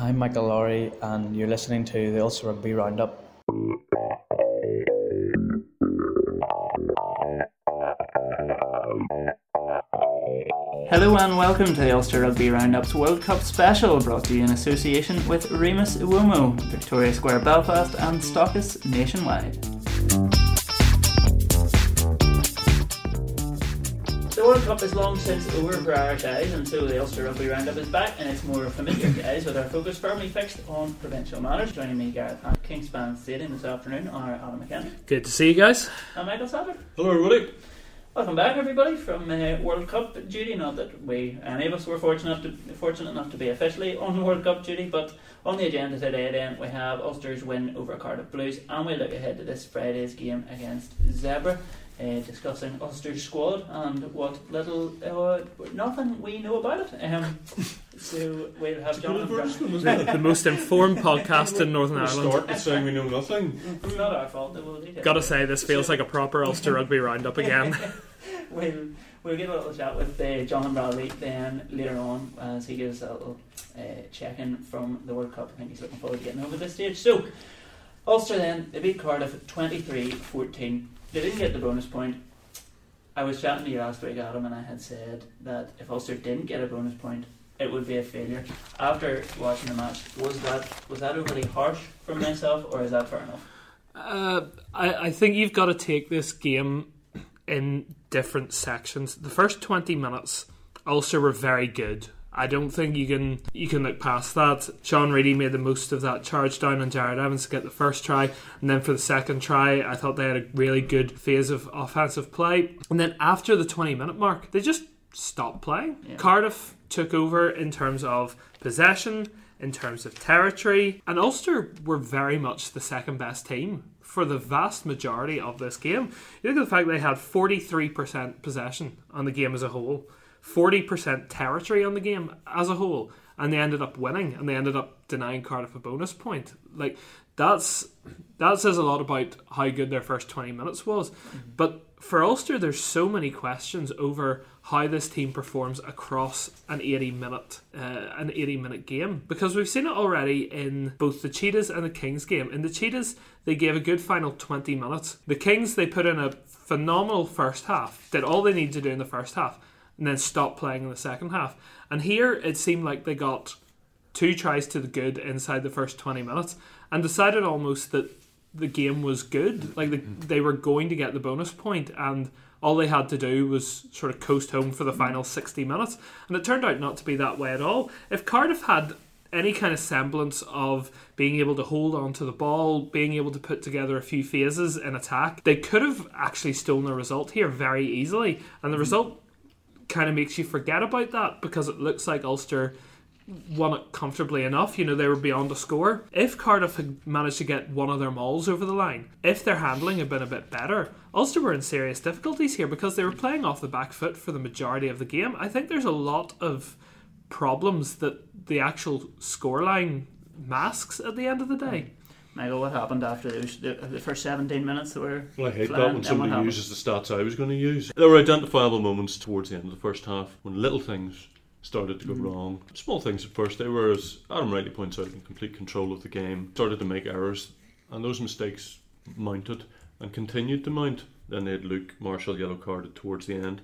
I'm Michael Lowry, and you're listening to the Ulster Rugby Roundup. Hello and welcome to the Ulster Rugby Roundup's World Cup special, brought to you in association with Remus Uomo, Victoria Square Belfast, and Stockus nationwide. Cup is long since over for Irish eyes, and so the Ulster Rugby Roundup is back and its more familiar guise with our focus firmly fixed on provincial matters. Joining me, Gareth at Kingspan Stadium this afternoon are Adam McKenna Good to see you guys. and Michael Sadler. Hello, everybody. Welcome back, everybody, from uh, World Cup duty. Not that we, any of us, were fortunate enough, to, fortunate enough to be officially on World Cup duty, but on the agenda today, then, we have Ulster's win over Cardiff Blues, and we look ahead to this Friday's game against Zebre, uh, discussing Ulster's squad and what little, uh, nothing we know about it. Um, so we'll have John and Brian. The, the most informed podcast in Northern We'll Ireland. start with saying we know nothing. It's not our fault. We'll Gotta say, this feels like a proper Ulster Rugby roundup again. we'll we'll get a little chat with uh, Jonathan Bradley then later on as he gives a little uh, check in from the World Cup. I think he's looking forward to getting over this stage. So, Ulster then, they beat Cardiff 23 14. They didn't get the bonus point. I was chatting to you last week, Adam, and I had said that if Ulster didn't get a bonus point, it would be a failure. After watching the match, was that was that overly harsh from myself, or is that fair enough? Uh, I, I think you've got to take this game in different sections. The first 20 minutes, Ulster were very good. I don't think you can you can look past that. Sean Reidy made the most of that charge down on Jarrod Evans to get the first try, and then for the second try, I thought they had a really good phase of offensive play. And then after the 20 minute mark, they just stopped playing. Yeah. Cardiff took over in terms of possession, in terms of territory, and Ulster were very much the second best team for the vast majority of this game. You look at the fact they had 43% possession on the game as a whole, 40% territory on the game as a whole, and they ended up winning and they ended up denying Cardiff a bonus point. Like that's that says a lot about how good their first 20 minutes was. But for Ulster, there's so many questions over how this team performs across an 80 minute uh, an 80 minute game because we've seen it already in both the Cheetahs and the Kings game. In the Cheetahs, they gave a good final 20 minutes. The Kings, they put in a phenomenal first half, did all they needed to do in the first half, and then stopped playing in the second half. And here, it seemed like they got two tries to the good inside the first 20 minutes and decided almost that the game was good. Like the, they were going to get the bonus point and all they had to do was sort of coast home for the final 60 minutes. And it turned out not to be that way at all. If Cardiff had any kind of semblance of being able to hold on to the ball, being able to put together a few phases in attack, they could have actually stolen a result here very easily. And the result kind of makes you forget about that because it looks like Ulster won it comfortably enough. You know, they were beyond a score. If Cardiff had managed to get one of their mauls over the line, if their handling had been a bit better, Ulster were in serious difficulties here because they were playing off the back foot for the majority of the game. I think there's a lot of problems that the actual scoreline masks at the end of the day. Michael, what happened after those, the, the first 17 minutes that were Well, I hate flying, that when somebody uses the stats I was going to use. There were identifiable moments towards the end of the first half when little things started to go mm-hmm. wrong. Small things at first. They were, as Adam rightly points out, in complete control of the game. Started to make errors, and those mistakes mounted and continued to mount. Then they had Luke Marshall yellow carded towards the end,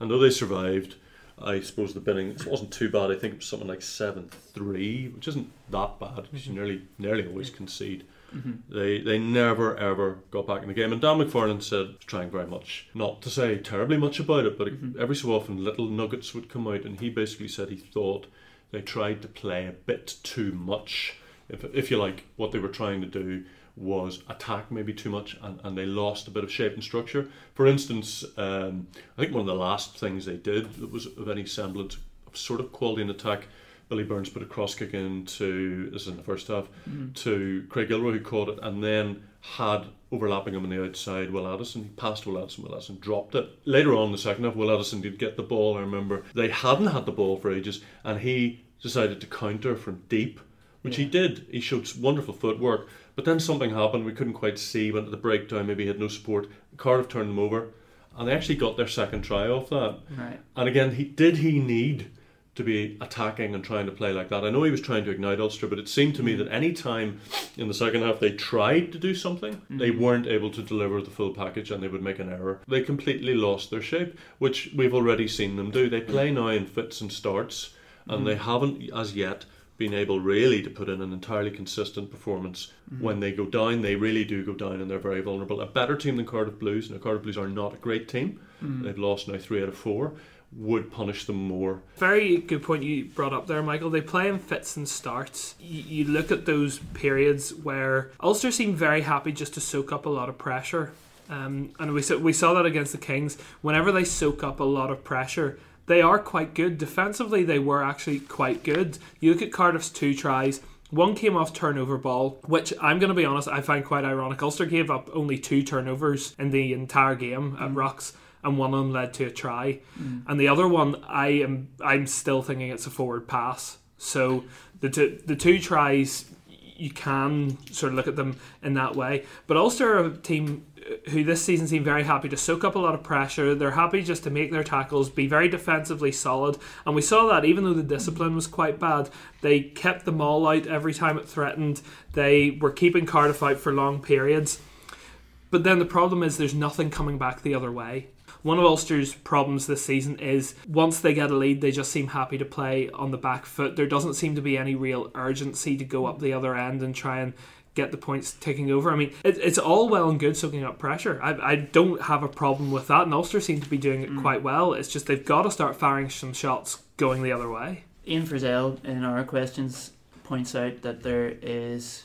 and though they survived. I suppose the bidding it wasn't too bad. I think it was something like seven three, which isn't that bad because you nearly nearly always concede. Mm-hmm. They they never ever got back in the game. And Dan McFarland said trying very much not to say terribly much about it, but mm-hmm. every so often little nuggets would come out, and he basically said he thought they tried to play a bit too much. If if you like, what they were trying to do was attacked maybe too much, and, and they lost a bit of shape and structure. For instance, um, I think one of the last things they did that was of any semblance of sort of quality in attack. Billy Burns put a cross kick into this is in the first half to Craig Gilroy who caught it and then had overlapping him on the outside Will Addison. He passed Will Addison, Will Addison dropped it. Later on in the second half, Will Addison did get the ball. I remember they hadn't had the ball for ages and he decided to counter from deep, which he did. He showed wonderful footwork. But then something happened, we couldn't quite see, went to the breakdown, maybe he had no support. Cardiff turned them over and they actually got their second try off that. Right. And again, he did he need to be attacking and trying to play like that. I know he was trying to ignite Ulster, but it seemed to me mm. that any time in the second half they tried to do something, mm. they weren't able to deliver the full package and they would make an error. They completely lost their shape, which we've already seen them do. They play mm. now in fits and starts, and they haven't as yet been able really to put in an entirely consistent performance. When they go down, they really do go down and they're very vulnerable. A better team than Cardiff Blues, and the Cardiff Blues are not a great team. They've lost now three out of four. Would punish them more. Very good point you brought up there, Michael. They play in fits and starts. You, you look at those periods where Ulster seem very happy just to soak up a lot of pressure. Um, and we saw, we saw that against the Kings. Whenever they soak up a lot of pressure, they are quite good. Defensively, they were actually quite good. You look at Cardiff's two tries. One came off turnover ball, which I'm going to be honest, I find quite ironic. Ulster gave up only two turnovers in the entire game at mm. Rocks, and one of them led to a try. Mm. And the other one, I am I'm still thinking it's a forward pass. So the two, the two tries, you can sort of look at them in that way. But Ulster are a team uh, who this season seem very happy to soak up a lot of pressure. They're happy just to make their tackles, be very defensively solid. And we saw that even though the discipline was quite bad, they kept the maul out every time it threatened. They were keeping Cardiff out for long periods. But then the problem is there's nothing coming back the other way. One of Ulster's problems this season is once they get a lead, they just seem happy to play on the back foot. There doesn't seem to be any real urgency to go up the other end and try and get the points taking over. I mean, it, it's all well and good soaking up pressure. I, I don't have a problem with that, and Ulster seem to be doing it mm. quite well. It's just they've got to start firing some shots going the other way. Ian Frizzell in our questions points out that there is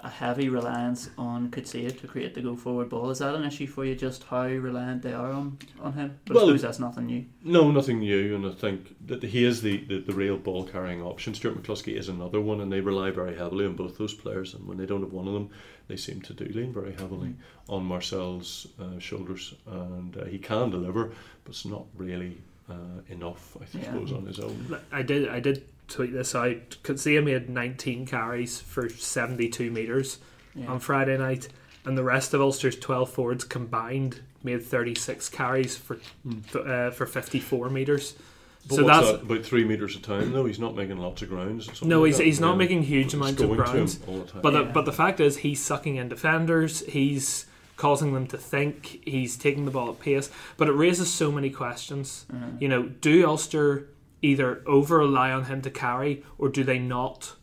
a heavy reliance on Coetzee to create the go forward ball. Is that an issue for you? Just how reliant they are on, on him? But Well- I suppose that's nothing new. No, nothing new, and I think that he is the, the, the real ball carrying option. Stuart McCloskey is another one, and they rely very heavily on both those players. And when they don't have one of them, they seem to do lean very heavily on Marcel's uh, shoulders, and uh, he can deliver, but it's not really uh, enough, I Yeah. suppose, on his own. I did I did tweet this out. Coetzee made 19 carries for 72 metres. Yeah. on Friday night, and the rest of Ulster's 12 forwards combined made 36 carries for uh, for 54 metres. But so what's that's that, about three metres a time, though? He's not making lots of grounds. no, he's that, he's not yeah. making huge But amounts of going grounds. all the time. But the, but the fact is, he's sucking in defenders. He's causing them to think. He's taking the ball at pace. But it raises so many questions. Mhm. You know, do Ulster either over rely on him to carry, or do they not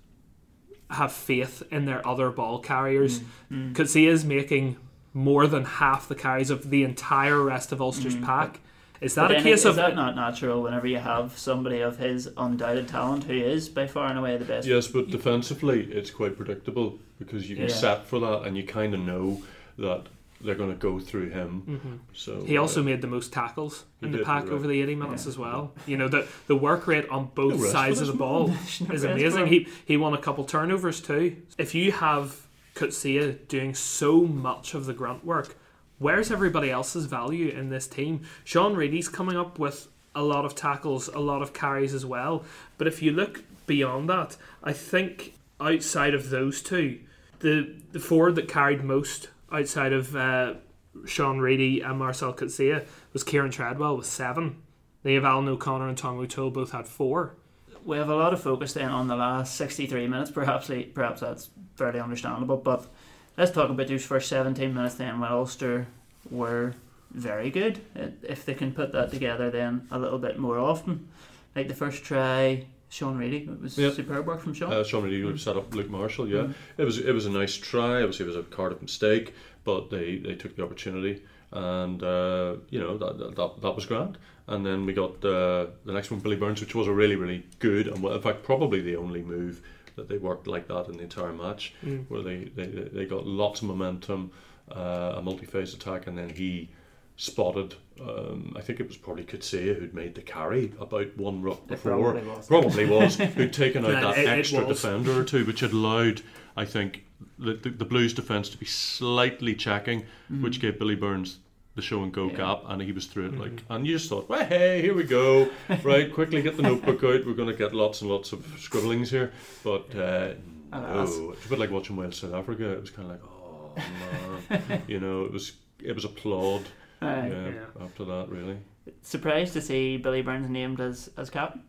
have faith in their other ball carriers? Mm. because he is making more than half the carries of the entire rest of Ulster's Mm. pack. Is But that a case is of that not natural whenever you have somebody of his undoubted talent who is by far and away the best? Yes, but defensively, it's quite predictable because you can Yeah. set for that, and you kind of know that they're going to go through him. Mhm. So He also uh, made the most tackles in the pack you're over the 80 minutes Yeah. as well. You know, the the work rate on both No sides of the ball No is amazing. He he won a couple turnovers too. If you have Coetzee doing so much of the grunt work, where's everybody else's value in this team? Sean Reidy's coming up with a lot of tackles, a lot of carries as well. But if you look beyond that, I think outside of those two, the the forward that carried most outside of uh, Sean Reidy and Marcel Coetzee was Kieran Treadwell with seven. They have Alan O'Connor and Tom O'Toole both had four. we have a lot of focus then on the last 63 minutes. Perhaps perhaps that's fairly understandable. But let's talk about those first 17 minutes then when Ulster were very good. If they can put that together then a little bit more often. Like the first try, Sean Reidy, it was Yeah. superb work from Sean. Uh, Sean Reidy Mm. set up Luke Marshall. Yeah, Mm. it was it was a nice try. Obviously, it was a Cardiff mistake, but they, they took the opportunity, and uh, you know that, that- that was grand. And then we got uh, the next one, Billy Burns, which was a really really good and in fact probably the only move that they worked like that in the entire match, Mm. where they they, they got lots of momentum, uh, a multi-phase attack, and then he spotted. Um, I think it was probably Coetzee who'd made the carry about one ruck It before probably was. probably was who'd taken out Yeah, that it- it extra was. defender or two, which had allowed, I think, the, the, the Blues defence to be slightly checking, which gave Billy Burns the show and go Yeah. gap, and he was through it like, and you just thought, well, hey, here we go, right? Quickly get the notebook out. We're going to get lots and lots of scribblings here, but uh, no, it's a bit like watching Wales South Africa. It was kind of like, oh man, you know, it was it was applaud. Aye. yeah, Yeah. after that, really. Surprised to see Billy Burns named as, as captain.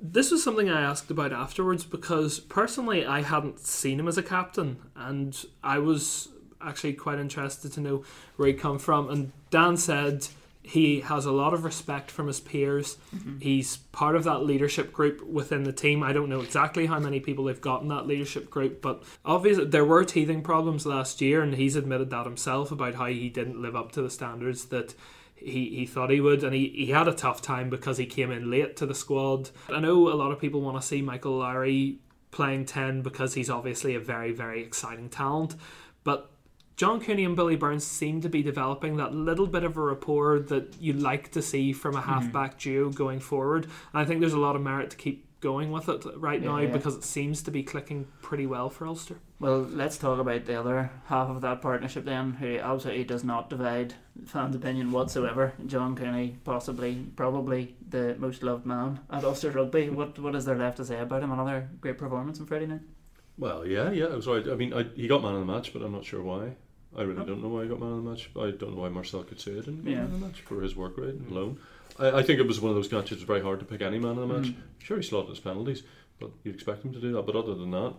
This was something I asked about afterwards because personally I hadn't seen him as a captain, and I was actually quite interested to know where he'd come from. And Dan said he has a lot of respect from his peers. Mm-hmm. He's part of that leadership group within the team. I don't know exactly how many people they've got in that leadership group, but obviously there were teething problems last year, and he's admitted that himself about how he didn't live up to the standards that he, he thought he would, and he, he had a tough time because he came in late to the squad. I know a lot of people want to see Michael Lowry playing 10 because he's obviously a very, very exciting talent, but John Cooney and Billy Burns seem to be developing that little bit of a rapport that you like to see from a mm-hmm. halfback duo going forward. And I think there's a lot of merit to keep going with it right now Yeah. because it seems to be clicking pretty well for Ulster. Well, let's talk about the other half of that partnership then, who absolutely does not divide fans' opinion whatsoever. John Cooney, possibly, probably the most loved man at Ulster Rugby. What what is there left to say about him? Another great performance on Friday night. Well, yeah, yeah, it was right. I mean, I, he got man of the match, but I'm not sure why. I really Oh. don't know why he got man of the match. I don't know why Marcel Coetzee it didn't get Yeah. man of the match for his work rate alone. I, I think it was one of those matches. It was very hard to pick any man of the match. Mm. Sure, he slotted his penalties, but you'd expect him to do that. But other than that,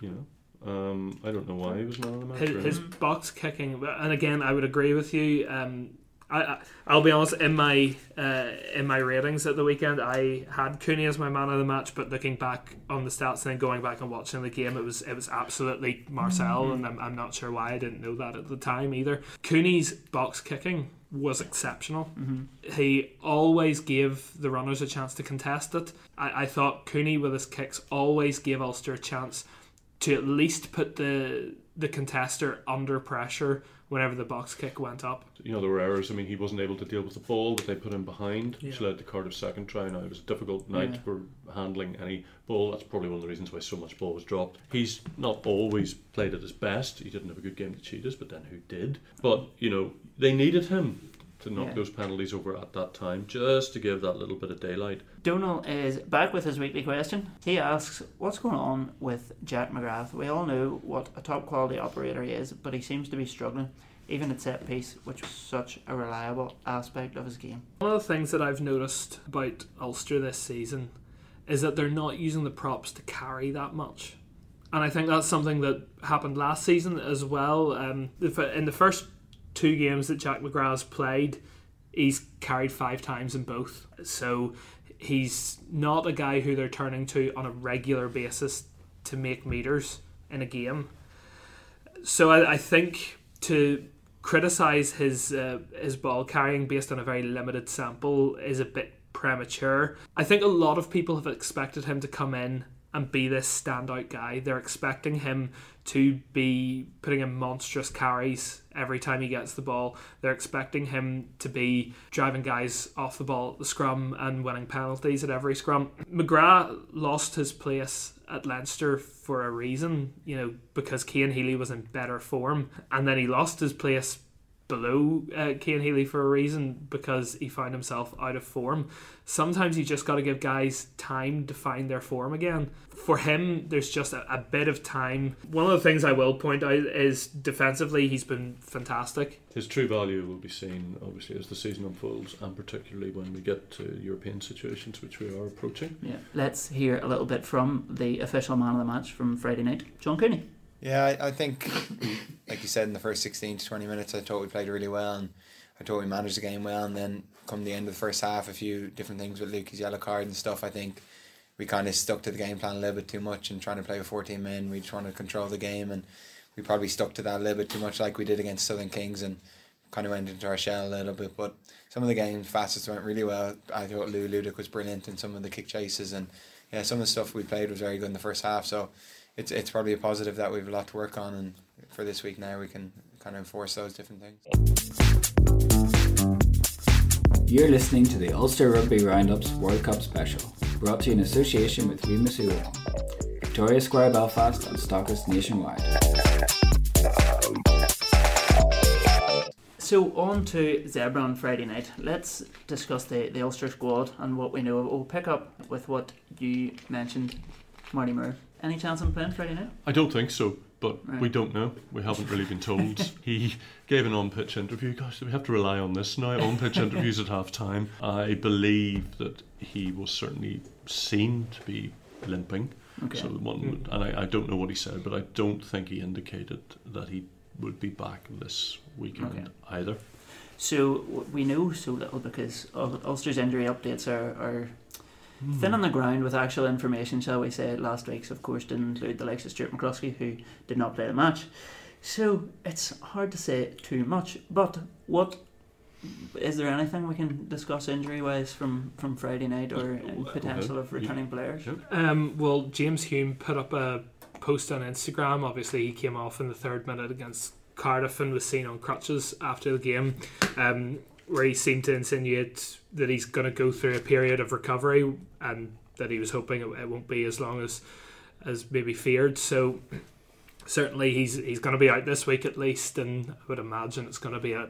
you know, um, I don't know why he was man of the match. his, his box kicking, and again, I would agree with you. Um, I, I I'll be honest in my uh, in my ratings at the weekend, I had Cooney as my man of the match, but looking back on the stats and then going back and watching the game, it was it was absolutely Marcel, and I'm, I'm not sure why I didn't know that at the time either. Cooney's box kicking was exceptional. Mm-hmm. He always gave the runners a chance to contest it. I, I thought Cooney with his kicks always gave Ulster a chance to at least put the the contester under pressure whenever the box kick went up. you know, there were errors. I mean, he wasn't able to deal with the ball that they put him behind, which led to Cardiff's second try. Now, it was a difficult night Yeah. for handling any ball. That's probably one of the reasons why so much ball was dropped. He's not always played at his best. He didn't have a good game to Cheetahs, but then who did? But, you know, they needed him to knock Yeah. those penalties over at that time just to give that little bit of daylight. Donal is back with his weekly question. He asks, What's going on with Jack McGrath? We all know what a top quality operator he is, but he seems to be struggling, even at set piece, which was such a reliable aspect of his game. One of the things that I've noticed about Ulster this season is that they're not using the props to carry that much. And I think that's something that happened last season as well. Um, in the first two games that Jack McGrath's played, he's carried five times in both. So he's not a guy who they're turning to on a regular basis to make meters in a game. So I, I think to criticize his uh, his ball carrying based on a very limited sample is a bit premature. I think a lot of people have expected him to come in and be this standout guy. They're expecting him to be putting in monstrous carries every time he gets the ball. They're expecting him to be driving guys off the ball at the scrum and winning penalties at every scrum. McGrath lost his place at Leinster for a reason, you know, because Cian Healy was in better form, and then he lost his place below uh, Cian Healy for a reason because he found himself out of form. Sometimes you just got to give guys time to find their form again. For him, there's just a, a bit of time. One of the things I will point out is defensively, he's been fantastic. His true value will be seen, obviously, as the season unfolds, and particularly when we get to European situations, which we are approaching. Yeah. Let's hear a little bit from the official man of the match from Friday night, John Cooney. Yeah, I, I think, like you said, in the first 16 to 20 minutes, I thought we played really well and I thought we managed the game well. And then, come the end of the first half, a few different things with Lukey's yellow card and stuff, I think we kind of stuck to the game plan a little bit too much and trying to play with 14 men. We just want to control the game and we probably stuck to that a little bit too much, like we did against Southern Kings and kind of went into our shell a little bit. But some of the games, fastest went really well. I thought Lou Ludik was brilliant in some of the kick chases and yeah, some of the stuff we played was very good in the first half. So it's it's probably a positive that we've a lot to work on, and for this week now we can kind of enforce those different things. You're listening to the Ulster Rugby Roundups World Cup special, brought to you in association with Remus Uomo, Victoria Square Belfast and Stockists nationwide. So on to Zebre on Friday night. Let's discuss the, the Ulster squad and what we know. We'll pick up with what you mentioned, Marty Moore. Any chance of playing Friday night? I don't think so, but Right. we don't know. We haven't really been told. he gave an on-pitch interview. Gosh, do we have to rely on this now? On-pitch interviews at half-time. I believe that he was certainly seen to be limping. Okay. So one would, and I, I don't know what he said, but I don't think he indicated that he would be back this weekend Okay. either. So we know so little because Ulster's injury updates are, are thin on the ground with actual information, shall we say. Last week's, of course, didn't include the likes of Stuart McCloskey, who did not play the match. So it's hard to say too much. But what is there anything we can discuss injury wise from, from Friday night or uh, Well, potential of yeah. returning players? Yep. Um, well, James Hume put up a post on Instagram. Obviously, he came off in the third minute against Cardiff and was seen on crutches after the game, um, where he seemed to insinuate that he's going to go through a period of recovery and that he was hoping it, it won't be as long as as maybe feared. So certainly he's he's going to be out this week at least, and I would imagine it's going to be a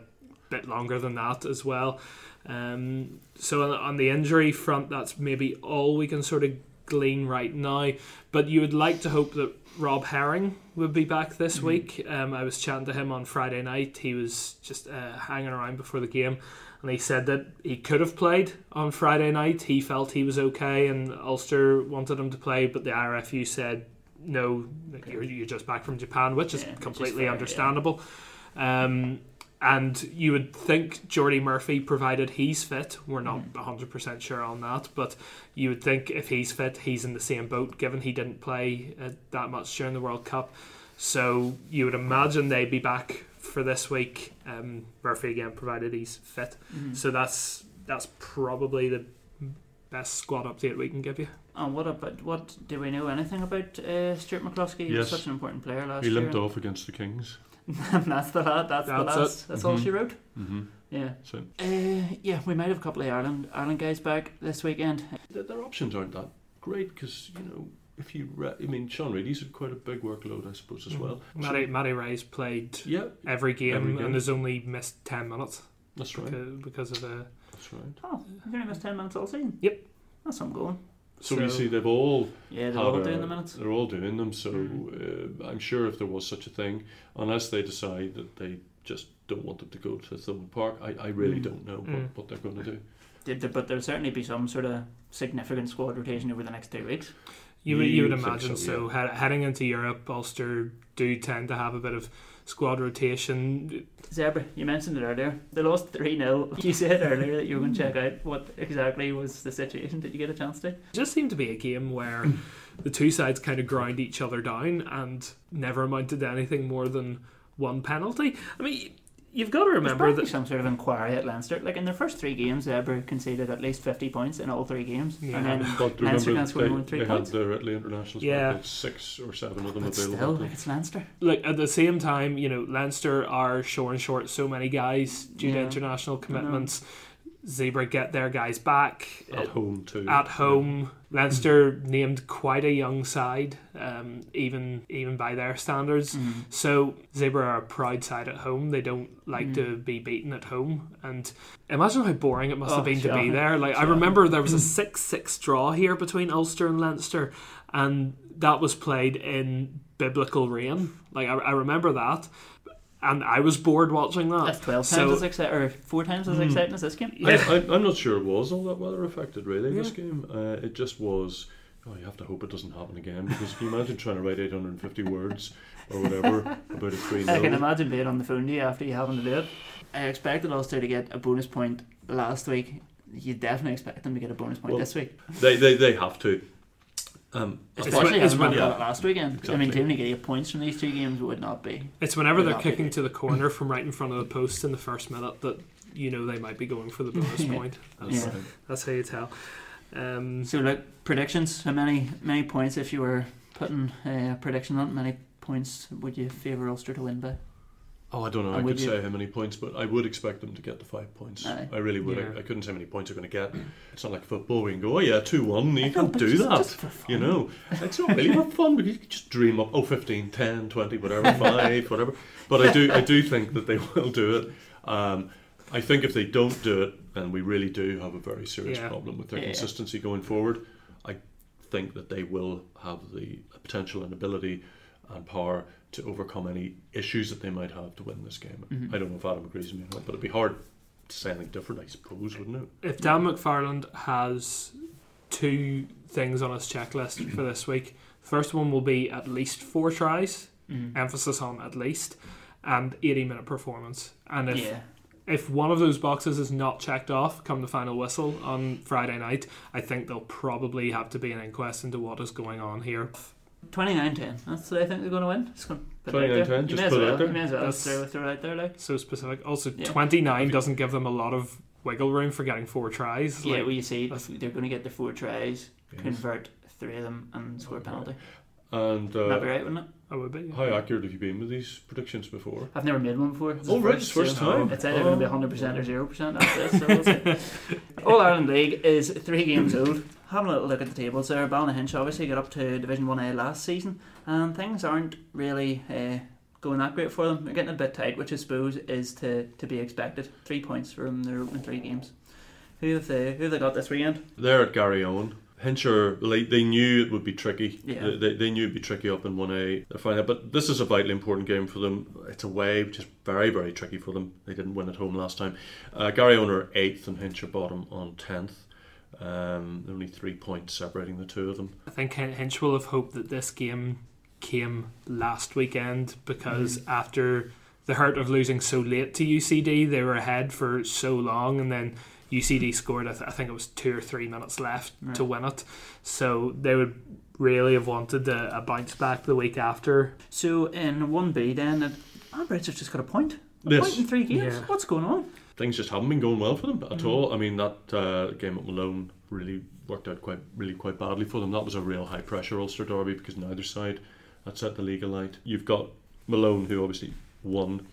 bit longer than that as well. Um, so on, on the injury front, that's maybe all we can sort of glean right now. But you would like to hope that Rob Herring would be back this Mhm. week. Um, I was chatting to him on Friday night. He was just uh, hanging around before the game, and he said that he could have played on Friday night. He felt he was okay, and Ulster wanted him to play, but the RFU said no, Okay. you're, you're just back from Japan, which is Yeah, is completely fair, yeah. understandable. Um, and you would think Jordi Murphy, provided he's fit, we're not Mhm. 100% sure on that, but you would think if he's fit, he's in the same boat, given he didn't play uh, that much during the World Cup. So you would imagine they'd be back for this week. Um, Murphy again, provided he's fit. Mhm. So that's that's probably the best squad update we can give you. And what about what do we know anything about uh, Stuart McCloskey? He was such an important player last year. He year. limped off against the Kings. that's the lad. That's, the That's last. That's all she wrote. Mm-hmm. Yeah. So Uh, yeah, we might have a couple of Ireland Ireland guys back this weekend. their, their options aren't that great because you know if you re- I mean Sean Reidy's had quite a big workload I suppose as well. So- Matty, Matty Rea's played yeah, every game, Every game. and has only missed 10 minutes that's right. because, because of the. That's right. Oh, he's only missed ten minutes all season. Yep. That's some going. So, you see, they've all Yeah, they're had all a- doing the minutes. They're all doing them. So Mhm. uh, I'm sure if there was such a thing, unless they decide that they just don't want them to go to Thomond Park, I, I really Mm. don't know Mm. what, what they're going to do. Did there, but there'll certainly be some sort of significant squad rotation over the next two weeks. You would, you would imagine so, so. He- heading into Europe, Ulster do tend to have a bit of squad rotation. Zebre, you mentioned it earlier. They lost 3 0. You said earlier that you were going to check out what exactly was the situation. Did you get a chance to? It just seemed to be a game where the two sides kind of ground each other down and never amounted to anything more than one penalty. I mean, you've got to remember that. some sort of inquiry at Leinster. Like in their first three games, Zebre conceded at least 50 points in all three games. Yeah. And then But Leinster remember, can score more than three they points. had the Italy internationals, Yeah. yeah. six or seven of them But available. still, like it's Leinster. Look, at the same time, you know, Leinster are short and short so many guys due to international commitments. Zebre get their guys back. at home too. at home. Leinster named quite a young side, um, even even by their standards. Mm. So Zebre are a proud side at home. They don't like Mm. to be beaten at home. And imagine how boring it must Oh, have been to be there. Like I remember there was a six-six draw here between Ulster and Leinster, and that was played in biblical rain. Like I, I remember that, and I was bored watching that. That's 12 times as exciting, or four times as Mm. exciting as this game. Yeah. I, I, I'm not sure it was all that weather affected really this game. Uh, it just was. Oh, you have to hope it doesn't happen again because can you imagine trying to write 850 words or whatever about a three I can imagine being on the phone to you after you having to do it. I expected Ulster to get a bonus point last week. You definitely expect them to get a bonus point Well, this week. They, they, they have to. Um, It's Especially as it's when yeah. last weekend. I mean, Exactly. to get eight points from these two games would not be. It's whenever They're kicking to the corner from right in front of the post in the first minute that you know they might be going for the bonus Yeah. point. That's, Yeah. that's how you tell. Um, So, like predictions, how many many points if you were putting uh, a prediction on many points would you favour Ulster to win by? Oh, I don't know. And I would could you- say how many points, but I would expect them to get the five points. Aye. I really would. Yeah. I, I couldn't say how many points they're going to get. It's not like football. We can go, oh yeah, two one. You can't do just- that. just for fun. You know, it's not really for fun because you can just dream up, oh, 15, 10, 20, whatever, 5, whatever. But I do I do think that they will do it. Um, I think if they don't do it, then we really do have a very serious Yeah. problem with their Yeah. consistency going forward. I think that they will have the potential and ability and power to overcome any issues that they might have to win this game. Mm-hmm. I don't know if Adam agrees with me or not, but it'd be hard to say anything different, I suppose, wouldn't it? If Dan McFarland has two things on his checklist for this week, first one will be at least four tries, Mhm. emphasis on at least, and 80 minute performance. And if yeah. if one of those boxes is not checked off come the final whistle on Friday night, I think there'll probably have to be an inquest into what is going on here. 29-10. That's what I think they're going to win. Just going to put it out 29-10. You just may put it well. out there. You may as well That's- throw, throw it out there, like. So specific. Also, Yeah. 29 doesn't give them a lot of wiggle room for getting four tries. Yeah, Like, well, you see, that's- they're going to get the four tries, Yes. convert three of them, and score a penalty. And That'd be uh, right, wouldn't it? I would be. how accurate have you been with these predictions before? I've never made one before. It's Oh, right, it's first so time. It's either going to be Oh. 100% or 0% after this. So we'll see. All Ireland League is three games old. Having a little look at the tables there, Ballynahinch obviously got up to Division 1A last season, and things aren't really uh, going that great for them. They're getting a bit tight, which I suppose is to, to be expected. Three points from their opening three games. Who have they, who have they got this weekend? They're at Garryowen. Hincher, they, they knew it would be tricky. Yeah. They, they, they knew it'd be tricky up in 1A. They're fine. But this is a vitally important game for them. It's away, which is very, very tricky for them. They didn't win at home last time. Uh, Garryowen are 8th and Hincher bottom on 10th. Um, only three points separating the two of them. I think Hinch will have hoped that this game came last weekend because Mm. after the hurt of losing so late to UCD, they were ahead for so long, and then UCD scored. I, th- I think it was two or three minutes left Right. to win it, so they would really have wanted a, a bounce back the week after. So in 1B then, Banbridge have just got a point. A Yes. point in three games? Yeah. What's going on? Things just haven't been going well for them at Mm. all. I mean, that uh, game at Malone really worked out quite, really quite badly for them. That was a real high pressure Ulster derby because neither side had set the league alight. You've got Malone, who obviously won.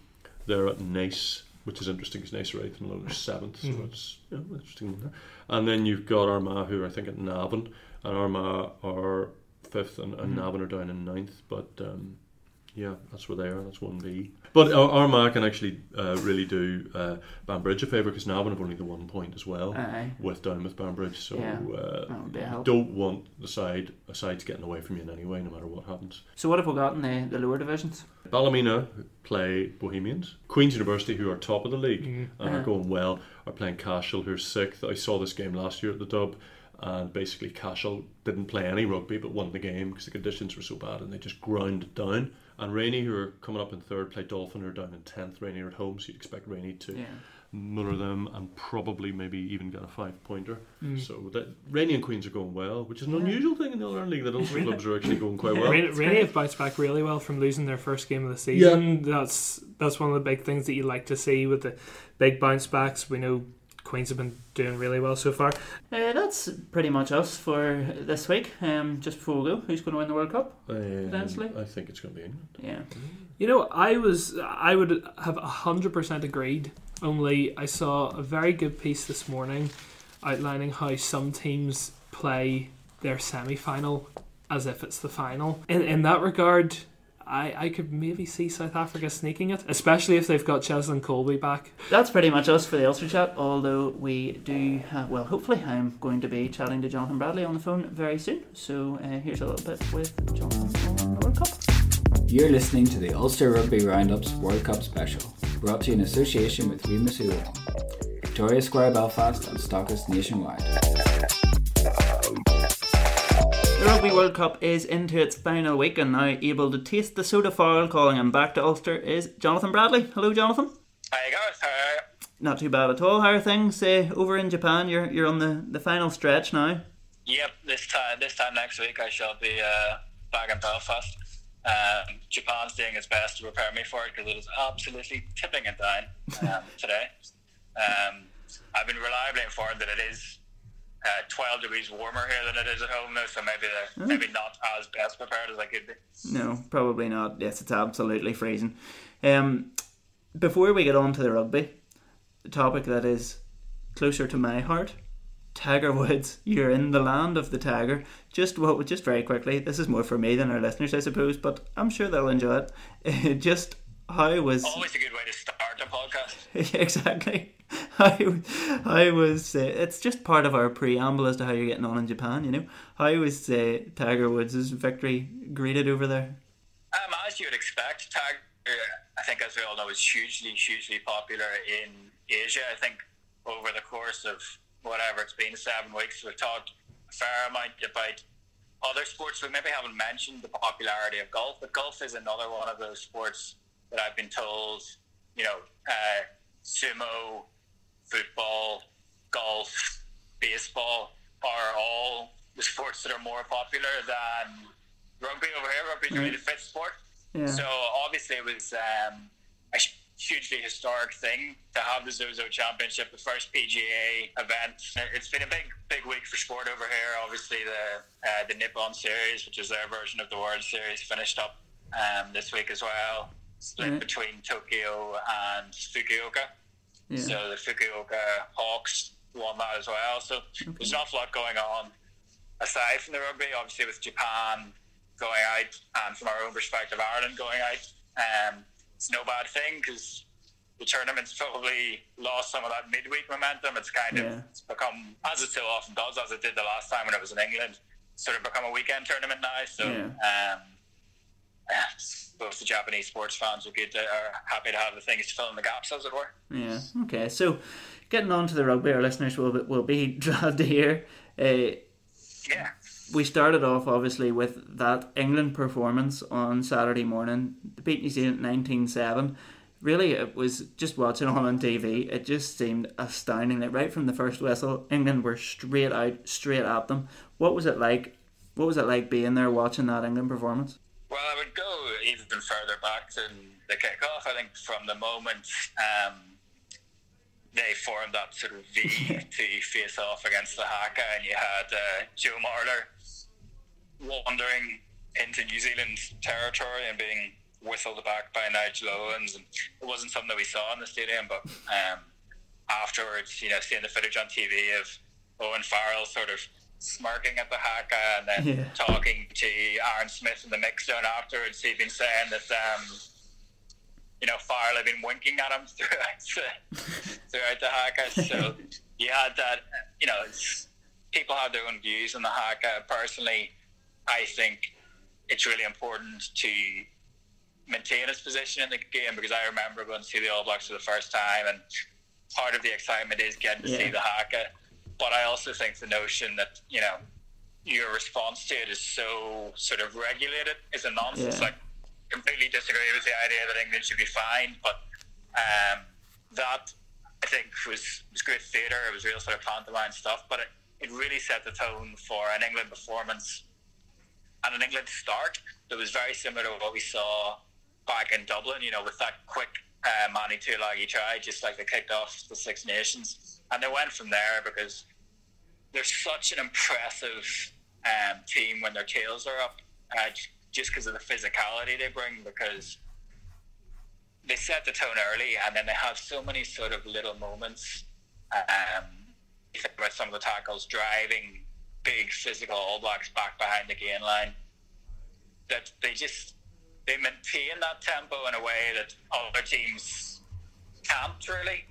They're at Naas, which is interesting because Naas eighth, Malone are seventh, so Mhm. it's you know, interesting. And then you've got Armagh, who are I think at Navan, and Armagh are fifth, and, and Mhm. Navan are down in ninth. But um, yeah, that's where they are. That's one B. But Ar- Armagh can actually uh, really do uh, Banbridge a favour because Navan have only the one point as well Aye. with down with Banbridge. So Yeah. uh, That would be a help. don't want the side a side's getting away from you in any way, no matter what happens. So what have we got in the, the lower divisions? Ballymena play Bohemians. Queen's University, who are top of the league Mm. and Uh-huh. are going well, are playing Cashel, who are sixth. I saw this game last year at the Dub, and basically Cashel didn't play any rugby but won the game because the conditions were so bad and they just ground it down. And Rainey, who are coming up in third, play Dolphin, who are down in tenth. Rainey are at home, so you'd expect Rainey to Yeah. Muller them and probably maybe even get a five pointer. Mm. So that Rainey and Queens are going well, which is an Yeah. unusual thing in the All-Ireland League that Ulster Really? clubs are actually going quite Yeah. well. Rain, it's Rainy great. have bounced back really well from losing their first game of the season. That's that's one of the big things that you like to see with the big bounce backs. We know Queens have been doing really well so far. Uh, that's pretty much us for this week. Um, just before we go, who's going to win the World Cup? Um, Potentially. I think it's going to be England. Yeah. You know, I was I would have hundred percent agreed. Only I saw a very good piece this morning outlining how some teams play their semi final as if it's the final. In in that regard, I, I could maybe see South Africa sneaking it, especially if they've got Cheslin Kolbe back. That's pretty much us for the Ulster chat. Although we do, have, well, hopefully, I'm going to be chatting to Jonathan Bradley on the phone very soon. So uh, here's a little bit with Jonathan on the World Cup. You're listening to the Ulster Rugby Roundups World Cup special, brought to you in association with Remus Uomo, Victoria Square Belfast and Stockus nationwide. The Rugby World Cup is into its final week, and now able to taste the soda foil, calling him back to Ulster, is Jonathan Bradley. Hello, Jonathan. How you going? How are you? Not too bad at all. How are things uh, over in Japan? You're you're on the, the final stretch now. Yep, this time this time next week I shall be uh, back in Belfast. Um, Japan's doing its best to prepare me for it because it is absolutely tipping it down um, today. Um, I've been reliably informed that it is uh, 12 degrees warmer here than it is at home now, so maybe they're maybe not as best prepared as I could be. No, probably not. Yes, it's absolutely freezing. Um, before we get on to the rugby, the topic that is closer to my heart, Tiger Woods. You're in the land of the Tiger. Just what? Just very quickly. This is more for me than our listeners, I suppose, but I'm sure they'll enjoy it. just how was Always a good way to start a podcast. exactly? How how was uh, it's just part of our preamble as to how you're getting on in Japan. You know, how was uh, Tiger Woods' victory greeted over there? Um, as you would expect, Tiger, I think, as we all know, is hugely, hugely popular in Asia. I think over the course of whatever it's been, seven weeks, we've talked a fair amount about other sports. We maybe haven't mentioned the popularity of golf, but golf is another one of those sports that I've been told, you know, uh, sumo, football, golf, baseball are all the sports that are more popular than rugby over here. Rugby's really the fifth sport. Yeah. So obviously it was um, a hugely historic thing to have the Zozo Championship, the first PGA event. It's been a big, big week for sport over here. Obviously the uh, the Nippon Series, which is their version of the World Series, finished up um, this week as well. Split between Tokyo and Fukuoka. Yeah. So the Fukuoka Hawks won that as well. So there's an awful lot going on aside from the rugby. Obviously, with Japan going out and from our own perspective, Ireland going out, um, it's no bad thing because the tournament's probably lost some of that midweek momentum. It's kind of Yeah. it's become, as it so often does, as it did the last time when it was in England, sort of become a weekend tournament now. So. Yeah. Um, suppose the Japanese sports fans are good. To, are happy to have the things to fill in the gaps, as it were. Yeah. Okay. So, getting on to the rugby, our listeners will be, will be glad to hear. Uh, Yeah. We started off obviously with that England performance on Saturday morning, the beat New Zealand nineteen seven. Really, it was just watching it all on TV. It just seemed astounding. Like right from the first whistle, England were straight out, straight at them. What was it like? What was it like being there watching that England performance? Well, I would go even further back than the kickoff. I think from the moment um, they formed that sort of V to face off against the Haka, and you had uh, Joe Marler wandering into New Zealand territory and being whistled back by Nigel Owens. And it wasn't something that we saw in the stadium, but um, afterwards, you know, seeing the footage on TV of Owen Farrell sort of smirking at the Haka and then Yeah. talking to Aaron Smith in the mix zone afterwards, he'd been saying that, um, you know, Farrell had been winking at him throughout the, throughout the Haka. So you had that, you know, it's, people have their own views on the Haka. Personally, I think it's really important to maintain its position in the game because I remember going to see the All Blacks for the first time and part of the excitement is getting to see the Haka. But I also think the notion that, you know, your response to it is so sort of regulated is a nonsense. Yeah. Like, completely disagree with the idea that England should be fined, but um, that I think was, was great theatre. It was real sort of pantomime stuff, but it, it really set the tone for an England performance and an England start that was very similar to what we saw back in Dublin, you know, with that quick uh, Manu Tuilagi try, just like they kicked off the Six Nations. And they went from there because they're such an impressive um, team when their tails are up, uh, just because of the physicality they bring, because they set the tone early and then they have so many sort of little moments. Um, you think about some of the tackles driving big physical All Blacks back behind the gain line that they just they maintain that tempo in a way that other teams can't really.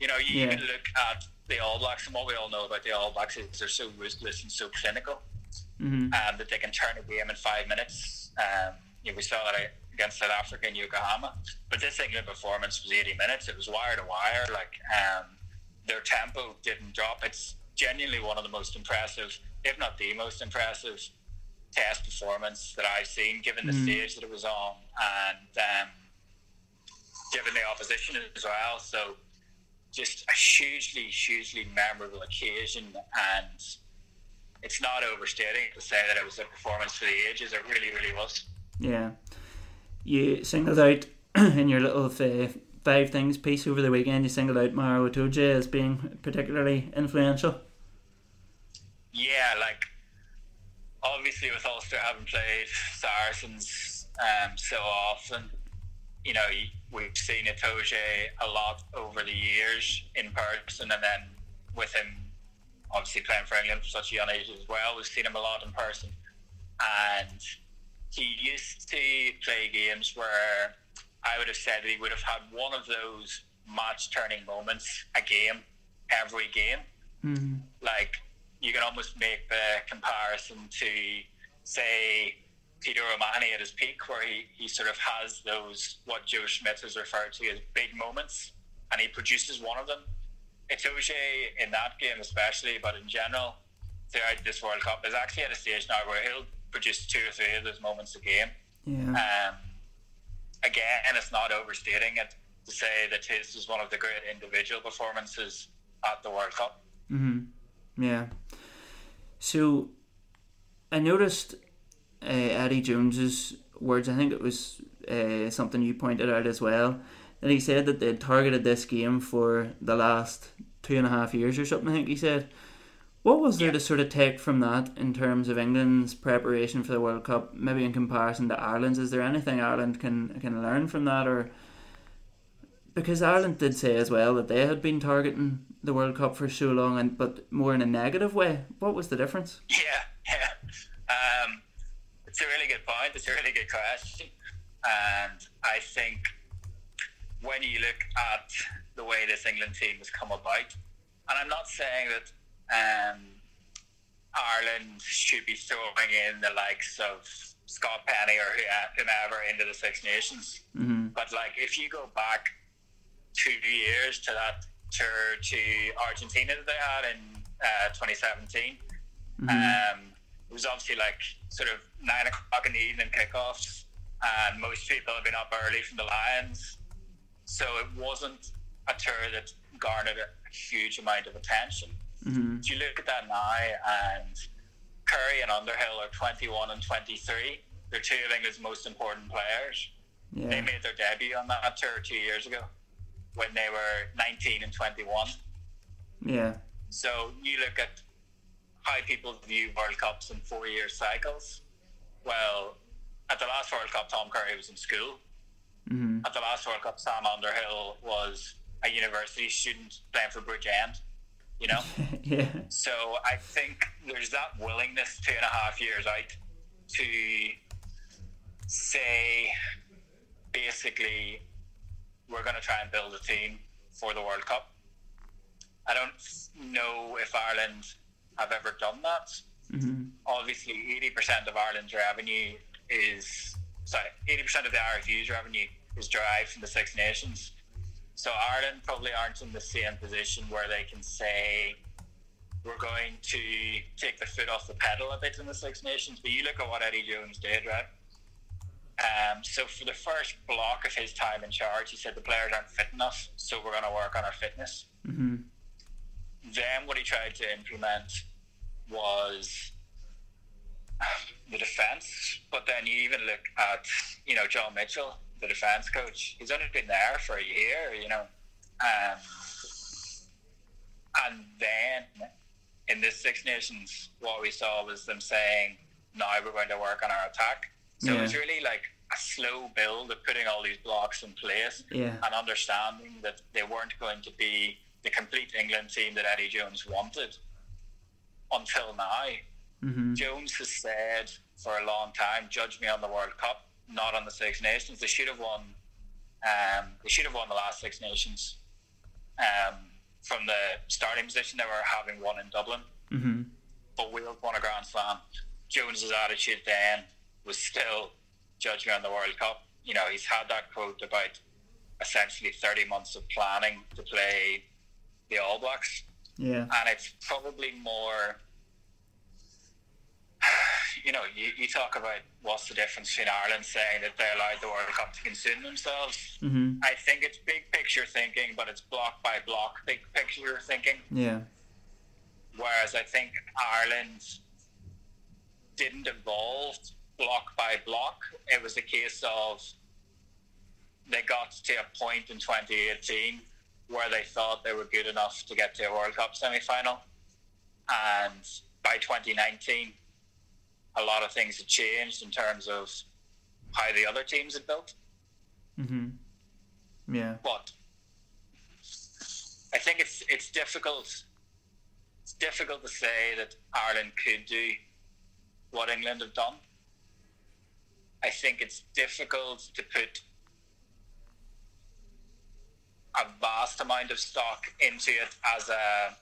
You know, you Yeah. even look at the All Blacks, and what we all know about the All Blacks is they're so ruthless and so clinical, Mm-hmm. um, that they can turn a game in five minutes. Um, you know, we saw that against South Africa in Yokohama, but this England performance was 80 minutes. It was wire to wire. Like um, their tempo didn't drop. It's genuinely one of the most impressive, if not the most impressive, test performance that I've seen, given the stage that it was on, and um, given the opposition as well. So, just a hugely, hugely memorable occasion, and it's not overstating to say that it was a performance for the ages. It really, really was. Yeah. You singled out in your little uh, five things piece over the weekend. You singled out Maro Itoje as being particularly influential. Yeah, like obviously with Ulster having played Saracens um, so often, you know, we've seen Itoje a lot over the years in person, and then with him obviously playing for England for such a young age as well, we've seen him a lot in person. And he used to play games where I would have said he would have had one of those match turning moments a game, every game. Mm-hmm. Like you can almost make the comparison to say Peter O'Mahony at his peak, where he, he sort of has those what Joe Schmidt has referred to as big moments, and he produces one of them. Itoje in that game especially, but in general throughout this World Cup is actually at a stage now where he'll produce two or three of those moments a game. Yeah. Um, again, it's not overstating it to say that his is one of the great individual performances at the World Cup. Mm-hmm. Yeah. So, I noticed uh, Eddie Jones's words. I think it was uh, something you pointed out as well. And he said that they'd targeted this game for the last two and a half years or something. I think he said. What was there to sort of take from that in terms of England's preparation for the World Cup, maybe in comparison to Ireland's? Is there anything Ireland can can learn from that, or because Ireland did say as well that they had been targeting the World Cup for so long, and but more in a negative way. What was the difference? Yeah, yeah. Um, it's a really good point. It's a really good question, and I think when you look at the way this England team has come about, and I'm not saying that um, Ireland should be throwing in the likes of Scott Penny or whomever into the Six Nations. Mm-hmm. But like, if you go back two years to that tour to Argentina that they had in uh, 2017, Mm-hmm. um, it was obviously like sort of nine o'clock in the evening kickoffs, and most people have been up early from the Lions, so it wasn't a tour that garnered a huge amount of attention. Mm-hmm. If you look at that now, and Curry and Underhill are 21 and 23. They're two of England's most important players. They made their debut on that tour two years ago when they were 19 and 21. Yeah. So you look at how people view World Cups in four year cycles. Well, at the last World Cup, Tom Curry was in school. Mm-hmm. At the last World Cup, Sam Underhill was a university student playing for Bridgend. You know? yeah. So I think there's that willingness two and a half years out to say basically we're going to try and build a team for the World Cup. I don't know if Ireland have ever done that. Mm-hmm. Obviously, 80% of Ireland's revenue is sorry, 80% of the RFU's revenue is derived from the Six Nations. So Ireland probably aren't in the same position where they can say we're going to take the foot off the pedal a bit in the Six Nations. But you look at what Eddie Jones did, right? Um, so for the first block of his time in charge, he said the players aren't fit enough, so we're going to work on our fitness. Mm-hmm. Then what he tried to implement was the defence. But then you even look at, you know, John Mitchell, the defence coach. He's only been there for a year, you know. Um, and then in this Six Nations, what we saw was them saying, now we're going to work on our attack. So it was really like a slow build of putting all these blocks in place Yeah. and understanding that they weren't going to be the complete England team that Eddie Jones wanted until now. Mm-hmm. Jones has said for a long time, judge me on the World Cup, not on the Six Nations. They should have won. Um, they should have won the last Six Nations. Um, from the starting position, they were having one in Dublin, Mm-hmm. but Wales won a Grand Slam. Jones's attitude then was still judging on the World Cup. You know, he's had that quote about essentially 30 months of planning to play the All Blacks Yeah. and it's probably more you know you, you talk about what's the difference between Ireland saying that they allowed the World Cup to consume themselves Mm-hmm. I think it's big picture thinking but it's block by block big picture thinking Yeah. whereas I think Ireland didn't evolve block by block it was a case of they got to a point in 2018 where they thought they were good enough to get to a World Cup semi-final and by 2019 a lot of things had changed in terms of how the other teams had built Mm-hmm. Yeah. but I think it's it's difficult. It's difficult to say that Ireland could do what England have done. I think it's difficult to put a vast amount of stock into it as a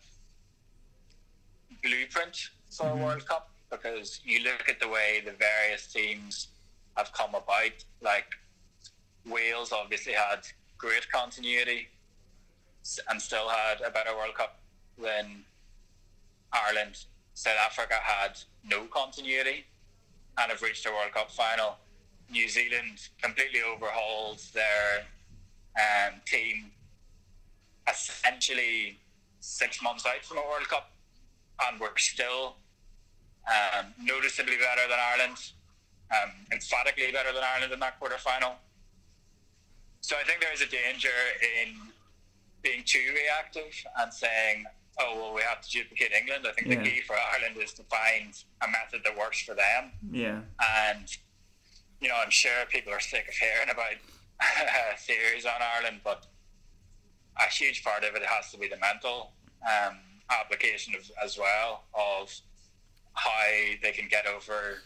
blueprint for a mm-hmm. World Cup because you look at the way the various teams have come about. Like Wales obviously had great continuity and still had a better World Cup than Ireland. South Africa had no continuity and have reached a World Cup final. New Zealand completely overhauled their um, team essentially six months out from a World Cup, and we're still um, noticeably better than Ireland, um, emphatically better than Ireland in that quarter final. So I think there is a danger in being too reactive and saying, "Oh well, we have to duplicate England." I think Yeah. the key for Ireland is to find a method that works for them Yeah. and you know, I'm sure people are sick of hearing about theories on Ireland, but a huge part of it has to be the mental um, application of, as well of how they can get over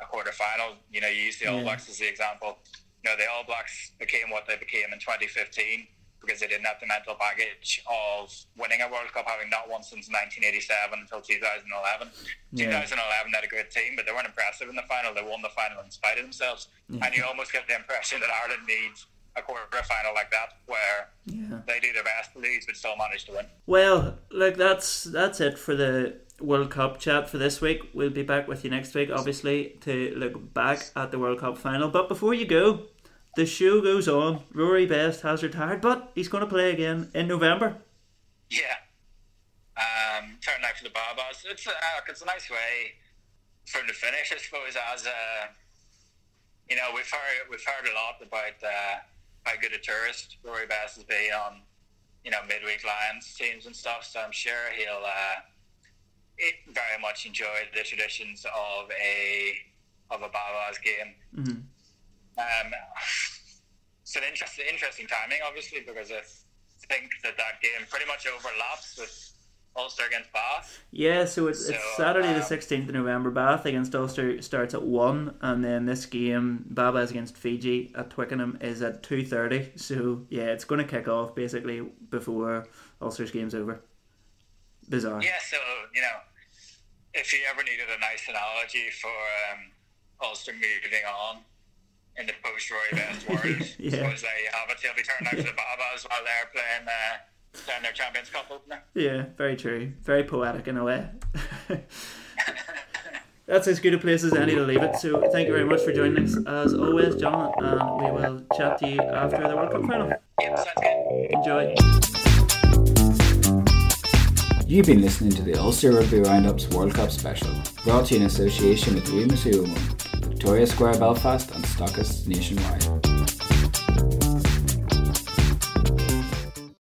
a quarter final. You know, you use the All. Blacks as the example. You know, the All Blacks became what they became in 2015 because they didn't have the mental baggage of winning a World Cup, having not won since 1987 until 2011. Yeah. 2011 they had a great team, but they weren't impressive in the final. They won the final in spite of themselves. And you almost get the impression that Ireland needs a quarter final like that, where Yeah. they do their best to lose but still manage to win. Well, look, that's that's it for the World Cup chat for this week. We'll be back with you next week, obviously, to look back at the World Cup final. But before you go, the show goes on. Rory Best has retired, but he's going to play again in November. Yeah. Um, turn out for the Baa-Baas. It's a, uh, it's a nice way for him to finish, I suppose. As a, you know, we've heard we've heard a lot about uh, how good a tourist Rory Best has been on, you know, midweek Lions teams and stuff. So I'm sure he'll uh, it very much enjoy the traditions of a of a Baa-Baas game. Mhm. Um, it's an interesting interesting timing, obviously, because I think that that game pretty much overlaps with Ulster against Bath. Yeah, so it's, it's So, Saturday the um, 16th of November. Bath against Ulster starts at 1, and then this game, Baa-Baas against Fiji at Twickenham, is at 2.30. So, yeah, it's going to kick off basically before Ulster's game's over. Bizarre. Yeah, so you know, if you ever needed a nice analogy for um, Ulster moving on in the post Rory Best world, Yeah. there you have it. They'll be turning out for the Baa-Baas while they're playing uh, playing their Champions Cup opener. Yeah, very true. Very poetic in a way. That's as good a place as any to leave it. So thank you very much for joining us as always, John, and we will chat to you after the World Cup final. Yep, sounds good. Enjoy. You've been listening to the Ulster Rugby Roundups World Cup special, brought to you in association with Remus Uomo, Victoria Square Belfast and Stockists nationwide.